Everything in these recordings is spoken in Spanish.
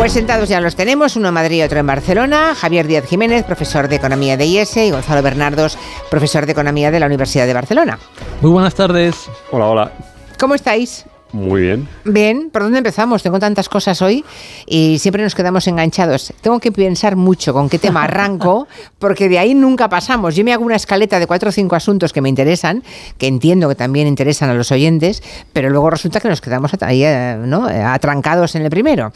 Pues sentados ya los tenemos, uno en Madrid y otro en Barcelona. Javier Díaz Jiménez, profesor de Economía de IES, y Gonzalo Bernardos, profesor de Economía de la Universidad de Barcelona. Muy buenas tardes. Hola, hola. ¿Cómo estáis? Muy bien. Bien, ¿por dónde empezamos? Tengo tantas cosas hoy y siempre nos quedamos enganchados. Tengo que pensar mucho con qué tema arranco, porque de ahí nunca pasamos. Yo me hago una escaleta de cuatro o cinco asuntos que me interesan, que entiendo que también interesan a los oyentes, pero luego resulta que nos quedamos ahí, eh, ¿no? atrancados en el primero.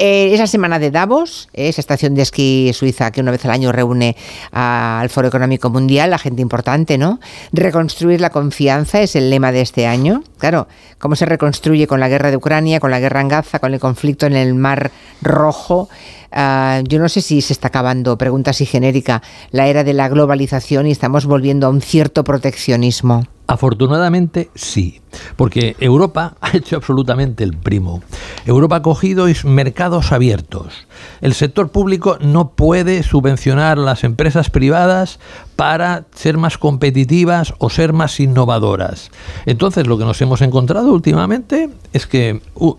Eh, es la semana de Davos, esa estación de esquí suiza que una vez al año reúne al Foro Económico Mundial, la gente importante, ¿no? Reconstruir la confianza es el lema de este año. Claro, ¿cómo se reconstruye con la guerra de Ucrania, con la guerra en Gaza, con el conflicto en el Mar Rojo? Ah, yo no sé si se está acabando, pregunta así genérica, la era de la globalización y estamos volviendo a un cierto proteccionismo. Afortunadamente sí, porque Europa ha hecho absolutamente el primo. Europa ha cogido mercados abiertos. El sector público no puede subvencionar las empresas privadas para ser más competitivas o ser más innovadoras. Entonces lo que nos hemos encontrado últimamente es que uh,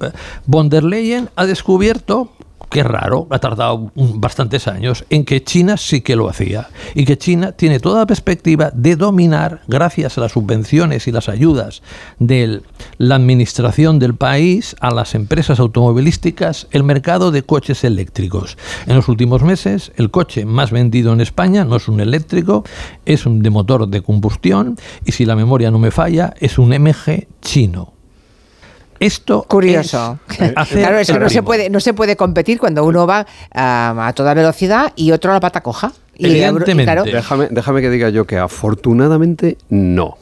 von der Leyen ha descubierto qué raro, ha tardado bastantes años, en que China sí que lo hacía. Y que China tiene toda la perspectiva de dominar, gracias a las subvenciones y las ayudas de la administración del país a las empresas automovilísticas, el mercado de coches eléctricos. En los últimos meses, el coche más vendido en España no es un eléctrico, es un de motor de combustión y si la memoria no me falla, es un MG chino. Esto curioso. claro, es que no se puede no se puede competir cuando uno va a toda velocidad y otro a la pata coja. Evidentemente. déjame, déjame que diga yo que afortunadamente no.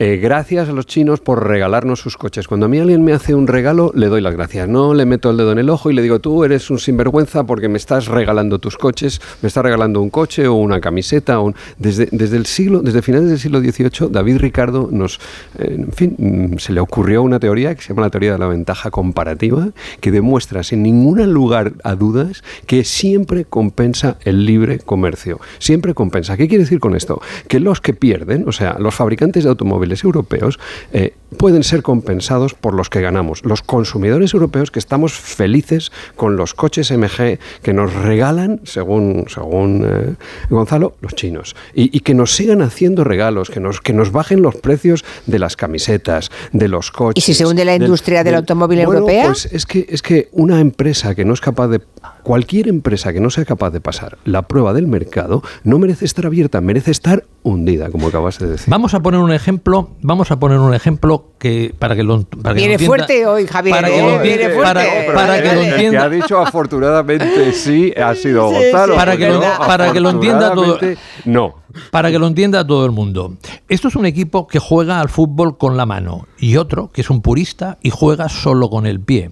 Eh, gracias a los chinos por regalarnos sus coches. Cuando a mí alguien me hace un regalo, le doy las gracias. No le meto el dedo en el ojo y le digo, tú eres un sinvergüenza porque me estás regalando tus coches, me estás regalando un coche o una camiseta. Desde, desde el siglo, desde finales del siglo XVIII, David Ricardo nos, eh, en fin, mm, se le ocurrió una teoría que se llama la teoría de la ventaja comparativa, que demuestra sin ningún lugar a dudas que siempre compensa el libre comercio. Siempre compensa. ¿Qué quiere decir con esto? Que los que pierden, o sea, los fabricantes de automóviles, europeos eh, pueden ser compensados por los que ganamos, los consumidores europeos que estamos felices con los coches MG que nos regalan, según, según eh, Gonzalo, los chinos, y, que nos sigan haciendo regalos, que nos, que nos bajen los precios de las camisetas, de los coches. ¿Y si se hunde la industria del, automóvil europea? Pues es que, es que una empresa que no es capaz de cualquier empresa que no sea capaz de pasar la prueba del mercado no merece estar abierta, merece estar hundida, como acabas de decir. Vamos a poner un ejemplo, vamos a poner un ejemplo que para que lo para que viene fuerte hoy, Javier. Para que lo entienda, para, que lo entienda. que ha dicho afortunadamente sí ha sido Gonzalo. Para que lo, para que lo entienda todo. No. Para que lo entienda todo el mundo. Esto es un equipo que juega al fútbol con la mano y otro que es un purista y juega solo con el pie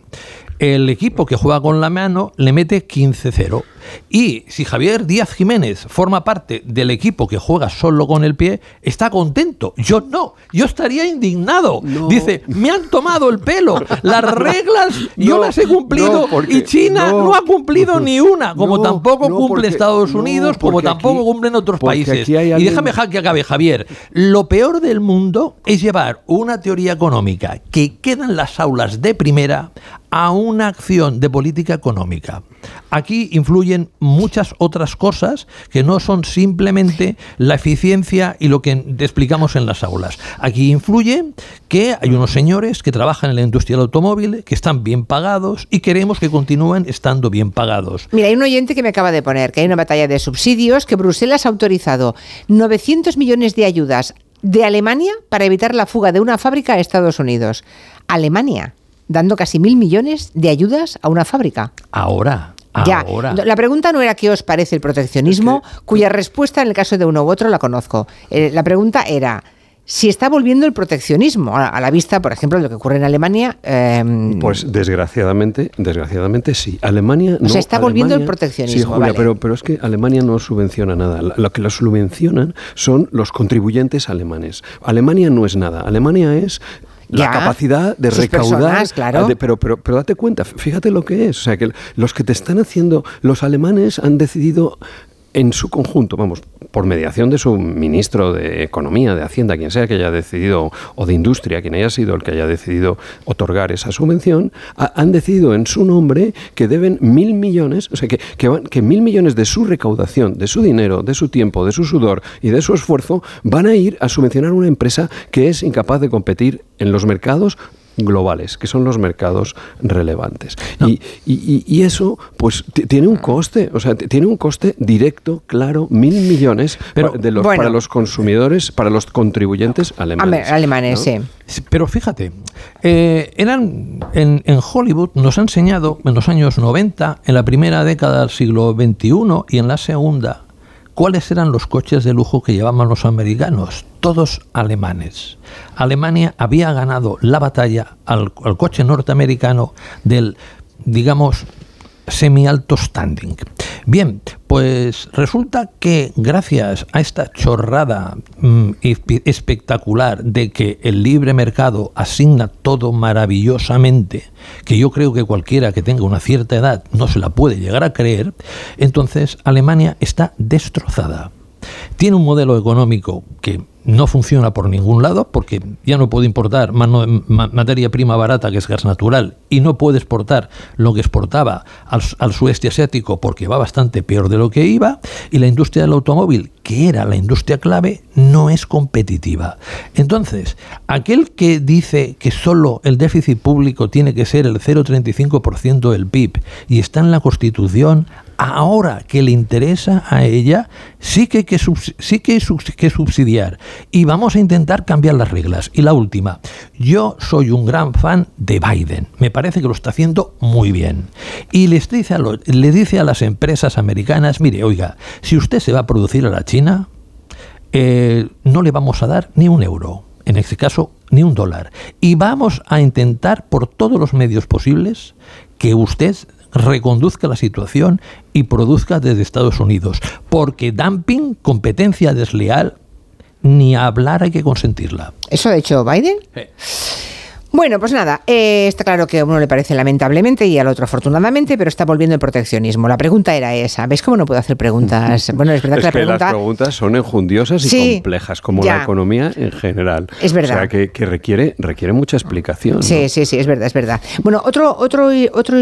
el equipo que juega con la mano le mete 15-0. Y si Javier Díaz Jiménez forma parte del equipo que juega solo con el pie, está contento. Yo no, yo estaría indignado. Dice, me han tomado el pelo, las reglas yo las he cumplido y China no, ha cumplido ni una, como tampoco cumple Estados Unidos, como tampoco cumplen otros países. Y déjame que acabe, Javier. Lo peor del mundo es llevar una teoría económica que queda en las aulas de primera a una acción de política económica. Aquí influyen muchas otras cosas que no son simplemente la eficiencia y lo que explicamos en las aulas. Aquí influye que hay unos señores que trabajan en la industria del automóvil, que están bien pagados y queremos que continúen estando bien pagados. Mira, hay un oyente que me acaba de poner que hay una batalla de subsidios, que Bruselas ha autorizado 900 millones de ayudas de Alemania para evitar la fuga de una fábrica a Estados Unidos. Alemania dando casi mil millones de ayudas a una fábrica. Ahora. Ya, la pregunta no era qué os parece el proteccionismo, cuya respuesta en el caso de uno u otro la conozco. Eh, la pregunta era si está volviendo el proteccionismo a, la vista, por ejemplo, de lo que ocurre en Alemania. Em, pues desgraciadamente, desgraciadamente sí. Alemania no. Se está volviendo el proteccionismo. Sí, Julia, pero, pero es que Alemania no subvenciona nada. Lo que lo subvencionan son los contribuyentes alemanes. Alemania no es nada. Alemania es la capacidad de recaudar. claro. pero, pero, pero date cuenta, fíjate lo que es. O sea, que los que te están haciendo, los alemanes han decidido en su conjunto, vamos, por mediación de su ministro de Economía, de Hacienda, quien sea que haya decidido, o de Industria, quien haya sido el que haya decidido otorgar esa subvención, han decidido en su nombre que deben mil millones, o sea, que, que, que mil millones de su recaudación, de su dinero, de su tiempo, de su sudor y de su esfuerzo, van a ir a subvencionar una empresa que es incapaz de competir en los mercados globales, que son los mercados relevantes. Y, y, eso, pues, tiene un coste, o sea, tiene un coste directo, claro, mil millones Pero, de los, para los consumidores, para los contribuyentes alemanes. Alemanes, sí. Pero fíjate, eh, eran en, en, Hollywood nos ha enseñado en los años 90, en la primera década del siglo XXI y en la segunda, cuáles eran los coches de lujo que llevaban los americanos, todos alemanes. Alemania había ganado la batalla al, coche norteamericano del, digamos, semi-alto standing. Bien, pues resulta que gracias a esta chorrada mmm, espectacular de que el libre mercado asigna todo maravillosamente, que yo creo que cualquiera que tenga una cierta edad no se la puede llegar a creer, entonces Alemania está destrozada. Tiene un modelo económico que no funciona por ningún lado porque ya no puede importar materia prima barata que es gas natural y no puede exportar lo que exportaba al, al, sudeste asiático porque va bastante peor de lo que iba y la industria del automóvil que era la industria clave no es competitiva. Entonces aquel que dice que solo el déficit público tiene que ser el 0,35% del PIB y está en la constitución ahora que le interesa a ella, sí que hay que, sí que, subsidiar. Y vamos a intentar cambiar las reglas. Y la última, yo soy un gran fan de Biden. Me parece que lo está haciendo muy bien. Y les dice le dice a las empresas americanas, mire, oiga, si usted se va a producir a la China, eh, no le vamos a dar ni un euro. En este caso, ni un dólar. Y vamos a intentar por todos los medios posibles que usted reconduzca la situación y produzca desde Estados Unidos. Porque dumping, competencia desleal, ni hablar hay que consentirla. ¿Eso ha hecho Biden? Sí. Bueno, pues nada, eh, está claro que a uno le parece lamentablemente y al otro afortunadamente, pero está volviendo el proteccionismo. La pregunta era esa. ¿Ves cómo no puedo hacer preguntas? Bueno, es verdad es que, la que pregunta... las preguntas son enjundiosas y sí, complejas, como ya. la economía en general. Es verdad. O sea, que, que requiere, requiere mucha explicación. Sí, ¿no? sí, sí, es verdad, es verdad. Bueno, otro, otro, otro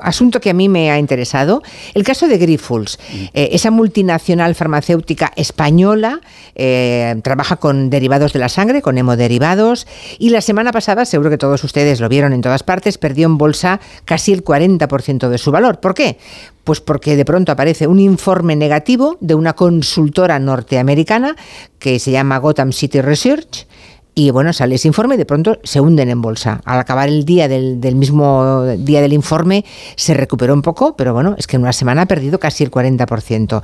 asunto que a mí me ha interesado, el caso de Grifols. Eh, esa multinacional farmacéutica española eh, trabaja con derivados de la sangre, con hemoderivados, y la semana pasada seguro que todos ustedes lo vieron en todas partes, perdió en bolsa casi el 40% de su valor. ¿Por qué? Pues porque de pronto aparece un informe negativo de una consultora norteamericana que se llama Gotham City Research. Y bueno, sale ese informe y de pronto se hunden en bolsa. Al acabar el día del, del, mismo día del informe se recuperó un poco, pero bueno, es que en una semana ha perdido casi el 40%.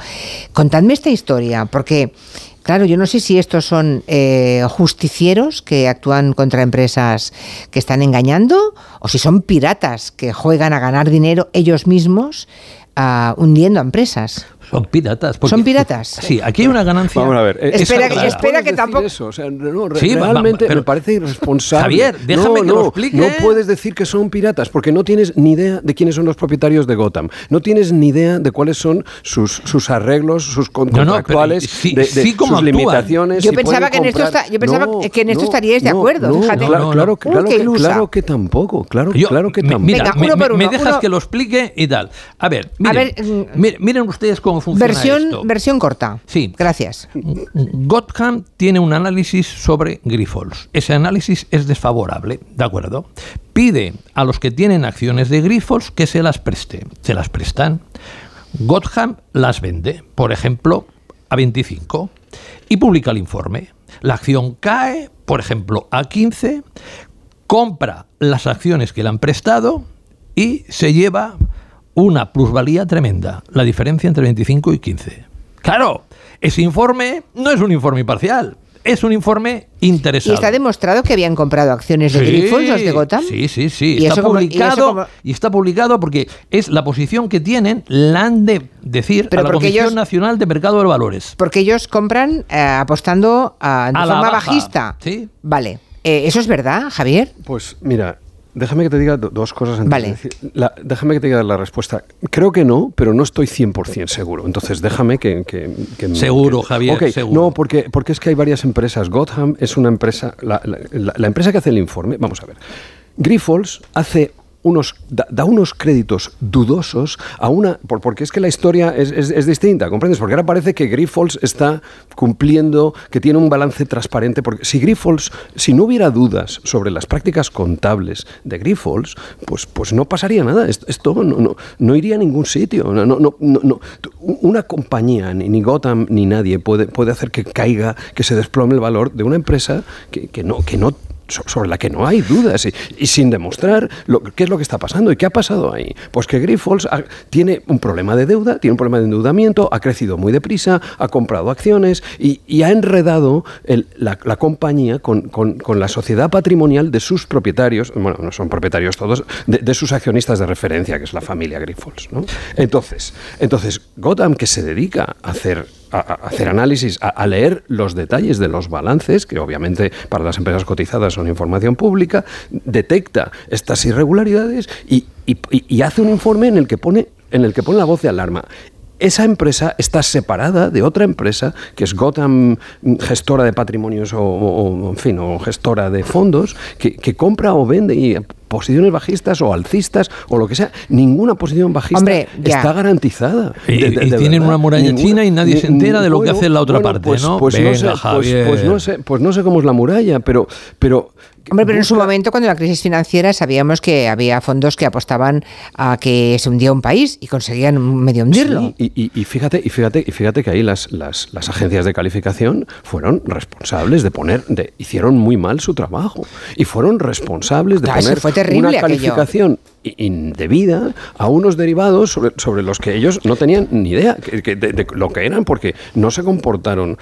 Contadme esta historia, porque Claro, yo no sé si estos son eh, justicieros que actúan contra empresas que están engañando o si son piratas que juegan a ganar dinero ellos mismos uh, hundiendo a empresas. Son piratas. ¿Son piratas? Sí, aquí hay una ganancia. Vamos a ver. Eh, espera, que, espera que tampoco. Eso? O sea, no, sí, realmente pero, me parece irresponsable. Javier, déjame no, que lo explique. No puedes decir que son piratas porque no tienes ni idea de quiénes son los propietarios de Gotham. No tienes ni idea de cuáles son sus, sus arreglos, sus contractuales, no, sí, de, de sí, sus actúan. limitaciones. Yo pensaba, que en, esto está, yo pensaba que en esto estaríais de acuerdo. fíjate. Claro, claro, claro, que, claro que tampoco. Claro, yo, claro que tampoco. Mira, Venga, uno me, por uno, me dejas uno. que lo explique y tal. A ver, miren, A ver, mm, miren, ustedes cómo funciona versión, esto. Versión corta. Sí. Gracias. Gotham tiene un análisis sobre Grifols. Ese análisis es desfavorable, ¿de acuerdo? Pide a los que tienen acciones de Grifols que se las preste. Se las prestan. Gotham las vende, por ejemplo, a 25 y publica el informe. La acción cae, por ejemplo, a 15, compra las acciones que le han prestado y se lleva una plusvalía tremenda, la diferencia entre 25 y 15. Claro, ese informe no es un informe imparcial, es un informe interesado. ¿Y está demostrado que habían comprado acciones de sí, Grifols, los de Gotham? Sí, sí, sí. ¿Y está eso como- y publicado eso como- y está publicado porque es la posición que tienen, la han de decir Pero a la porque Comisión ellos- Nacional de Mercado de Valores. Porque ellos compran eh, apostando a, de A la forma baja, bajista. sí. Vale. Eh, ¿Eso es verdad, Javier? Pues mira, déjame que te diga dos cosas antes vale. de decir. La, déjame que te diga la respuesta. Creo que no, pero no estoy 100% seguro. Entonces, déjame que... que, que seguro, que, Javier, okay, seguro. No, porque, porque es que hay varias empresas. Gotham es una empresa... La, la, la empresa que hace el informe... Vamos a ver. Grifols hace unos, da, unos créditos dudosos a una... Por, porque es que la historia es, es, es, distinta, ¿comprendes? Porque ahora parece que Grifols está cumpliendo, que tiene un balance transparente, porque si Grifols, si no hubiera dudas sobre las prácticas contables de Grifols, pues, pues no pasaría nada, esto, no, no, no, iría a ningún sitio. No, no, no, Una compañía, ni, ni Gotham, ni nadie puede, puede hacer que caiga, que se desplome el valor de una empresa que, que no, que no sobre la que no hay dudas y, sin demostrar lo, qué es lo que está pasando y qué ha pasado ahí. Pues que Grifols tiene un problema de deuda, tiene un problema de endeudamiento, ha crecido muy deprisa, ha comprado acciones y, y ha enredado la, compañía con, con, con, la sociedad patrimonial de sus propietarios, bueno, no son propietarios todos, de, sus accionistas de referencia, que es la familia Grifols. Entonces, entonces, Gotham, que se dedica a hacer a, hacer análisis, a, leer los detalles de los balances, que obviamente para las empresas cotizadas son información pública, detecta estas irregularidades y, y, y hace un informe en el que pone en el que pone la voz de alarma esa empresa está separada de otra empresa que es Gotham, gestora de patrimonios o, o en fin, o gestora de fondos, que, que, compra o vende y posiciones bajistas o alcistas o lo que sea. Ninguna posición bajista Hombre, está garantizada. Y, de, de, y de tienen verdad. una muralla Ninguna, china y nadie ni, se entera de lo bueno, que hace la otra bueno, parte, pues, ¿no? Pues, Venga, no sé, pues, pues, no sé, pues no sé cómo es la muralla, pero... pero Hombre, pero en su momento, cuando la crisis financiera, sabíamos que había fondos que apostaban a que se hundía un país y conseguían medio hundirlo. Sí, y, fíjate, y fíjate, y fíjate que ahí las, las, las, agencias de calificación fueron responsables de poner, de, hicieron muy mal su trabajo y fueron responsables de claro, poner fue terrible una calificación aquello. indebida a unos derivados sobre, sobre, los que ellos no tenían ni idea de, de lo que eran porque no se comportaron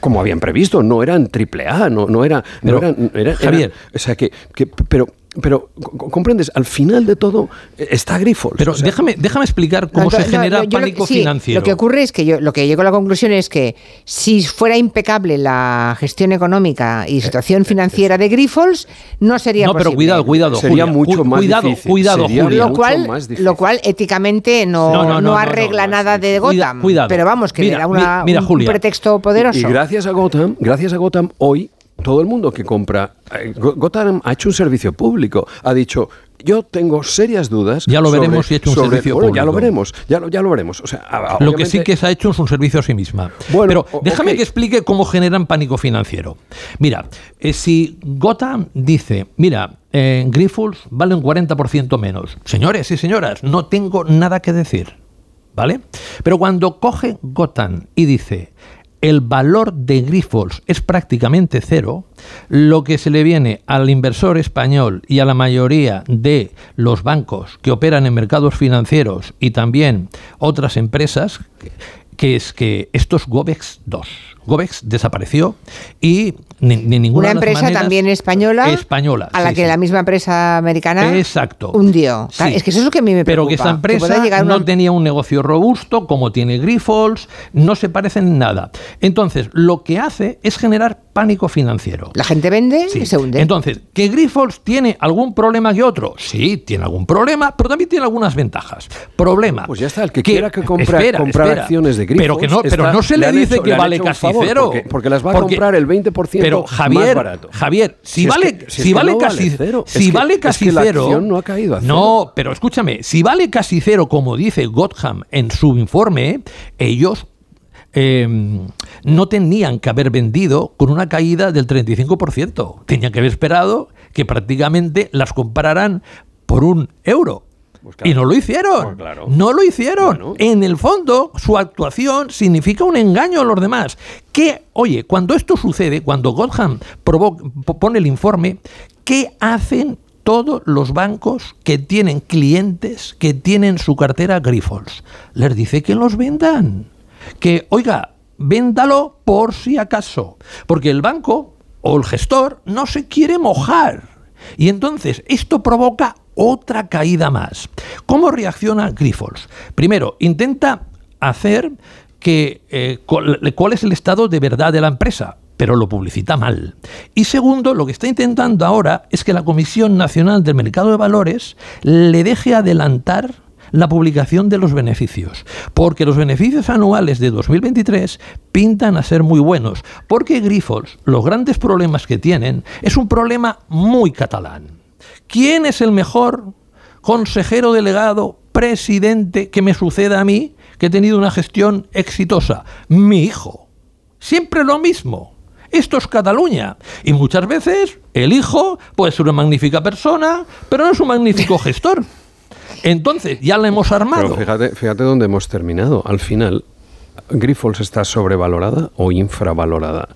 como habían previsto, no eran triple A, no, no, era, no pero, eran, era, Javier, era, o sea que, que pero pero comprendes, al final de todo está Grifols. Pero o sea, déjame, déjame explicar cómo no, se no, genera no, pánico lo que, sí, financiero. Lo que ocurre es que yo lo que llego a la conclusión es que si fuera impecable la gestión económica y situación financiera de Grifols, no sería no, posible. pero cuidado, cuidado, sería Julia, mucho más cuidado, difícil. Cuidado, sería Julia. Lo cual, lo cual éticamente no, no, arregla nada de Gotham. Cuidado, pero vamos, que mira, le da una, mira, un, Julia. un pretexto poderoso. Y, y gracias a Gotham, gracias a Gotham hoy todo el mundo que compra. Eh, Gotham ha hecho un servicio público. Ha dicho. Yo tengo serias dudas. Ya lo sobre, veremos si ha hecho un sobre, servicio bueno, público. Ya lo veremos, ya lo, ya lo veremos. O sea, lo que sí que se ha hecho es un servicio a sí misma. Bueno, Pero déjame okay. que explique cómo generan pánico financiero. Mira, eh, si Gotham dice, mira, eh, Grifols vale un 40% menos. Señores y señoras, no tengo nada que decir. ¿Vale? Pero cuando coge Gotham y dice, el valor de Grifols es prácticamente cero, lo que se le viene al inversor español y a la mayoría de los bancos que operan en mercados financieros y también otras empresas, que es que esto es Gobex 2. Gobex desapareció y ni, ni ninguna una empresa maneras, también española, española a la sí, que sí. la misma empresa americana Exacto. hundió. Sí. Es que eso es lo que a mí me Pero preocupa. que esta empresa que no una... tenía un negocio robusto como tiene Grifols, no se parecen en nada. Entonces, lo que hace es generar pánico financiero. La gente vende sí. y se hunde. Entonces, ¿que Grifols tiene algún problema que otro? Sí, tiene algún problema, pero también tiene algunas ventajas. Problema. Pues ya está, el que, que quiera que compra, espera, comprar espera, acciones de Grifols. Pero, que no, pero está, no se le, le dice hecho, que vale casi cero. Porque, porque, las va a porque, comprar el 20% pero, Javier, más barato. Javier, si, si vale, es que, si, vale no casi vale cero. si es vale casi es que cero. La acción no ha caído a cero. No, pero escúchame, si vale casi cero, como dice Gotham en su informe, ellos eh, no tenían que haber vendido con una caída del 35%. Tenían que haber esperado que prácticamente las compraran por un euro. Pues claro. Y no lo hicieron. Pues claro. No lo hicieron. Bueno. En el fondo, su actuación significa un engaño a los demás. Que, oye, cuando esto sucede, cuando Gotham pone el informe, ¿qué hacen todos los bancos que tienen clientes que tienen su cartera Grifols? Les dice que los vendan. Que, oiga, véndalo por si acaso. Porque el banco o el gestor no se quiere mojar. Y entonces esto provoca otra caída más. ¿Cómo reacciona Grifols? Primero, intenta hacer que eh, cuál es el estado de verdad de la empresa. pero lo publicita mal. Y segundo, lo que está intentando ahora es que la Comisión Nacional del Mercado de Valores le deje adelantar la publicación de los beneficios, porque los beneficios anuales de 2023 pintan a ser muy buenos, porque Grifols, los grandes problemas que tienen, es un problema muy catalán. ¿Quién es el mejor consejero delegado, presidente que me suceda a mí, que he tenido una gestión exitosa? Mi hijo. Siempre lo mismo. Esto es Cataluña. Y muchas veces el hijo puede ser una magnífica persona, pero no es un magnífico gestor. Entonces, ya la hemos armado. Pero fíjate, fíjate dónde hemos terminado. Al final, Grifols está sobrevalorada o infravalorada.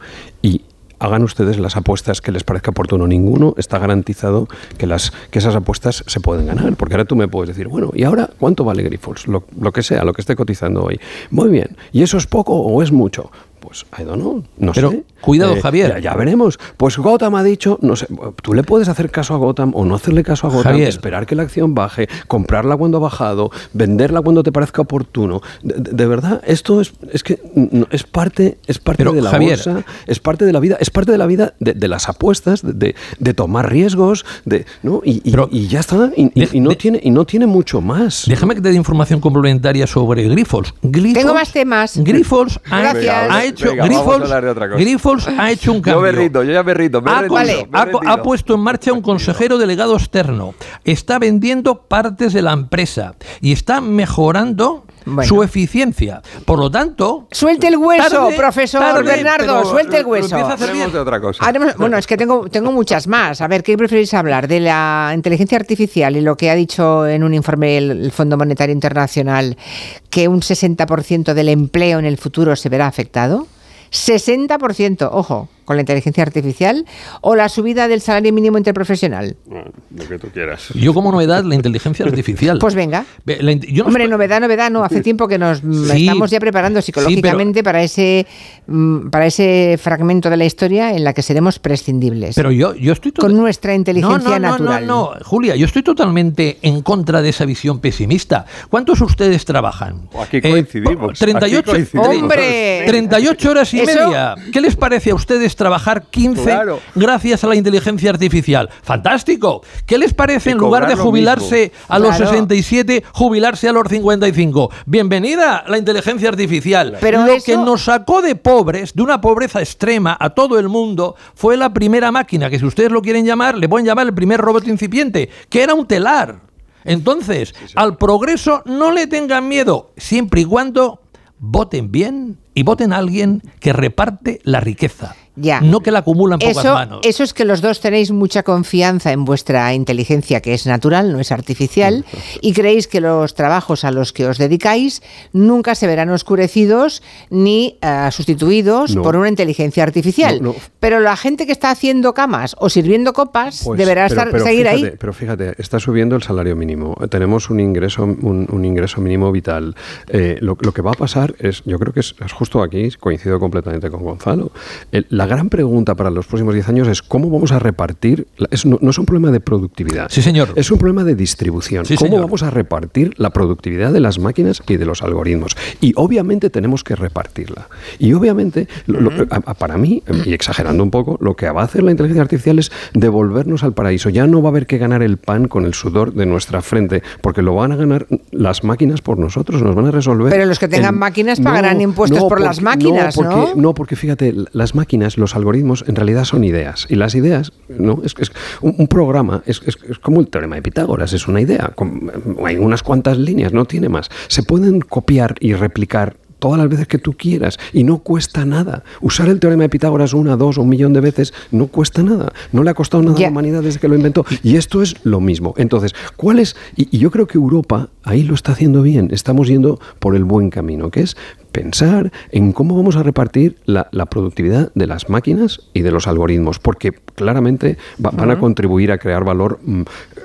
Y hagan ustedes las apuestas que les parezca oportuno. Ninguno está garantizado que, las, que esas apuestas se pueden ganar. Porque ahora tú me puedes decir, bueno, ¿y ahora cuánto vale Grifols? Lo, lo que sea, lo que esté cotizando hoy. Muy bien. ¿Y eso es poco o es mucho? Pues, I don't know, no Pero sé. cuidado, Eh, Javier. Ya, ya veremos. Pues Gotham ha dicho, no sé, tú le puedes hacer caso a Gotham o no hacerle caso a Gotham, Javier. esperar que la acción baje, comprarla cuando ha bajado, venderla cuando te parezca oportuno. De, de- de verdad, esto es, es que no, es parte, es parte Pero, de la Javier. bolsa, es parte de la vida, es parte de la vida de, de las apuestas, de, de- de tomar riesgos, de, ¿no? Y, y- Pero- y ya está, y, y- de- y no de- tiene, y no tiene mucho más. Déjame que te dé información complementaria sobre Grifols. Grifols Tengo más temas. Grifols ha hecho Venga, Grifols. Grifols ha hecho un Yo cambio. me rindo, yo ya me rindo, me Vale. ha puesto en marcha un consejero delegado externo. Está vendiendo partes de la empresa y está mejorando Bueno. su eficiencia. Por lo tanto, Suelte el hueso, Tarde, profesor tarde, Bernardo, pero suelte el lo- lo hueso. de otra cosa. Haremos- bueno, es que tengo, tengo muchas más. A ver, ¿qué preferís hablar? ¿De la inteligencia artificial y lo que ha dicho en un informe el, el Fondo Monetario Internacional que un 60% del empleo en el futuro se verá afectado? 60%, ojo, con la inteligencia artificial o la subida del salario mínimo interprofesional. Bueno, Lo que tú quieras. yo como novedad la inteligencia artificial. Pues venga. Ve, la int- yo no Hombre, novedad, novedad, no. Hace tiempo que nos Sí, estamos ya preparando sí, psicológicamente para ese mm, para ese fragmento de la historia en la que seremos prescindibles. Pero yo, yo estoy con nuestra inteligencia no, no, natural. No, no, no, Julia, yo estoy totalmente en contra de esa visión pesimista. ¿Cuántos de ustedes trabajan? Aquí coincidimos, 38, aquí coincidimos. ¡Hombre! 38 horas y Media. ¿Qué les parece a ustedes trabajar 15 Claro. gracias a la inteligencia artificial? ¡Fantástico! ¿Qué les parece en lugar de jubilarse a los Claro. 67, jubilarse a los 55? Bienvenida la inteligencia artificial. Pero Lo eso- que nos sacó de pobres, de una pobreza extrema a todo el mundo, fue la primera máquina, que si ustedes lo quieren llamar, le pueden llamar el primer robot incipiente, que era un telar. Entonces, al progreso no le tengan miedo, siempre y cuando voten bien y voten a alguien que reparte la riqueza. Ya. No que la acumulan pocas Eso, manos. eso es que los dos tenéis mucha confianza en vuestra inteligencia, que es natural, no es artificial, y creéis que los trabajos a los que os dedicáis nunca se verán oscurecidos ni eh, sustituidos No. por una inteligencia artificial. No, no. Pero la gente que está haciendo camas o sirviendo copas Pues, deberá pero- estar, pero seguir fíjate, ahí. Pero fíjate, está subiendo el salario mínimo. Tenemos un ingreso, un, un ingreso mínimo vital. Eh, lo, lo que va a pasar es, yo creo que es, es justo aquí, coincido completamente con Gonzalo. El- la gran pregunta para los próximos 10 años es cómo vamos a repartir. la- es- no, no es un problema de productividad. Sí, señor. Es un problema de distribución. Sí, ¿Cómo señor. vamos a repartir la productividad de las máquinas y de los algoritmos? Y obviamente tenemos que repartirla. Y obviamente, lo- lo- a- a- para mí, y exagerando un poco, lo que va a hacer la inteligencia artificial es devolvernos al paraíso. Ya no va a haber que ganar el pan con el sudor de nuestra frente, porque lo van a ganar las máquinas por nosotros, nos van a resolver. Pero los que tengan máquinas pagarán impuestos por las máquinas, porque, ¿no? No, porque fíjate, las máquinas, los algoritmos, en realidad son ideas. Y las ideas, ¿no? Es, es- un, un programa es, es- es como el teorema de Pitágoras, es una idea. con- hay unas cuantas líneas, no tiene más. Se pueden copiar y replicar todas las veces que tú quieras y no cuesta nada. Usar el teorema de Pitágoras una, dos o un millón de veces no cuesta nada. No le ha costado nada a la humanidad desde que lo inventó. Y esto es lo mismo. Entonces, ¿cuál es? Y, y yo creo que Europa ahí lo está haciendo bien. Estamos yendo por el buen camino, que es pensar en cómo vamos a repartir la, la productividad de las máquinas y de los algoritmos, porque claramente va- van a contribuir a crear valor, mm,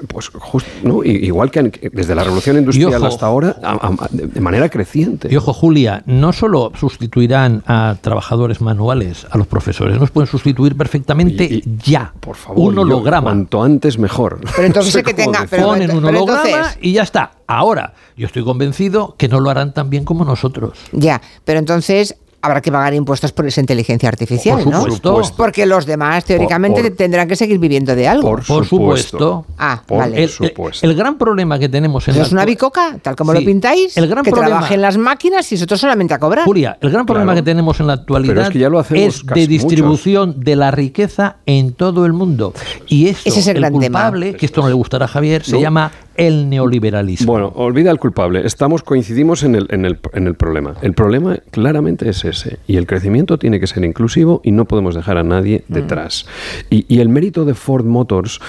pues jus- ¿no? Igual que desde la revolución industrial ojo. hasta ahora, a- a- de manera creciente. Y ojo, Julia, no solo sustituirán a trabajadores manuales, a los profesores, nos pueden sustituir perfectamente Y- y- ya. Por favor, un yo, holograma. cuanto antes mejor. Pero entonces No sé que cómo tenga- pero- Ponen un pero holograma entonces- y ya está. Ahora, yo estoy convencido que no lo harán tan bien como nosotros. Ya, pero entonces habrá que pagar impuestos por esa inteligencia artificial, Por ¿no? supuesto. Porque los demás, teóricamente, por- tendrán que seguir viviendo de algo. Por, Por supuesto. Ah, por vale. El, supuesto. el gran problema que tenemos en Eso la es una bicoca, tal como Sí. lo pintáis, El gran que problema- trabajen las máquinas y nosotros solamente a cobrar. Julia, el gran problema Claro. que tenemos en la actualidad Pero es que ya lo hacemos es casi de distribución de la riqueza en todo el mundo. Y eso, Ese es el gran tema. culpable, que esto no le gustará a Javier, se llama el neoliberalismo. Bueno, olvida al culpable. Estamos, coincidimos en el, en, el, en el problema. El problema claramente es ese. Y el crecimiento tiene que ser inclusivo y no podemos dejar a nadie detrás. Y, y el mérito de Ford Motors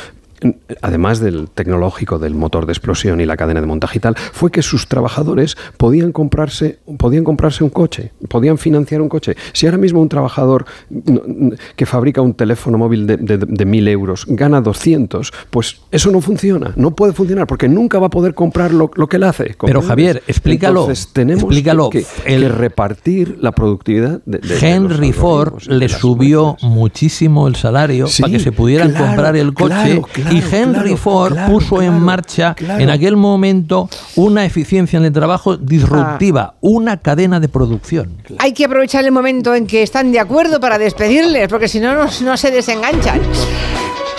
además del tecnológico, del motor de explosión y la cadena de montaje y tal, fue que sus trabajadores podían comprarse, podían comprarse un coche, podían financiar un coche. Si ahora mismo un trabajador no, n- que fabrica un teléfono móvil de, de, de 1.000 euros gana 200, pues eso no funciona, no puede funcionar, porque nunca va a poder comprar lo, lo que él hace. Pero. Javier, explícalo, Entonces tenemos explícalo. que, que- El- que repartir la productividad de, de- Henry Ford le subió muchísimo el salario Sí, para que se pudieran claro, comprar el coche claro, claro, y Henry claro, Ford claro, puso en claro, marcha claro. en aquel momento una eficiencia en el trabajo disruptiva, una cadena de producción. Hay que aprovechar el momento en que están de acuerdo para despedirles, porque si no, no, no se desenganchan.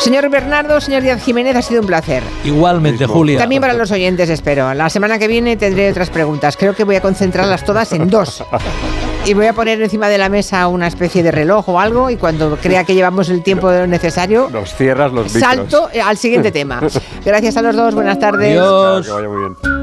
Señor Bernardo, señor Díaz Jiménez, ha sido un placer. Igualmente. Julia. También para los oyentes, espero. La semana que viene tendré otras preguntas. Creo que voy a concentrarlas todas en dos. Y voy a poner encima de la mesa una especie de reloj o algo y cuando crea que llevamos el tiempo necesario, Nos cierras los micros. salto al siguiente tema. Gracias a los dos, buenas tardes. Adiós. Que vaya muy bien.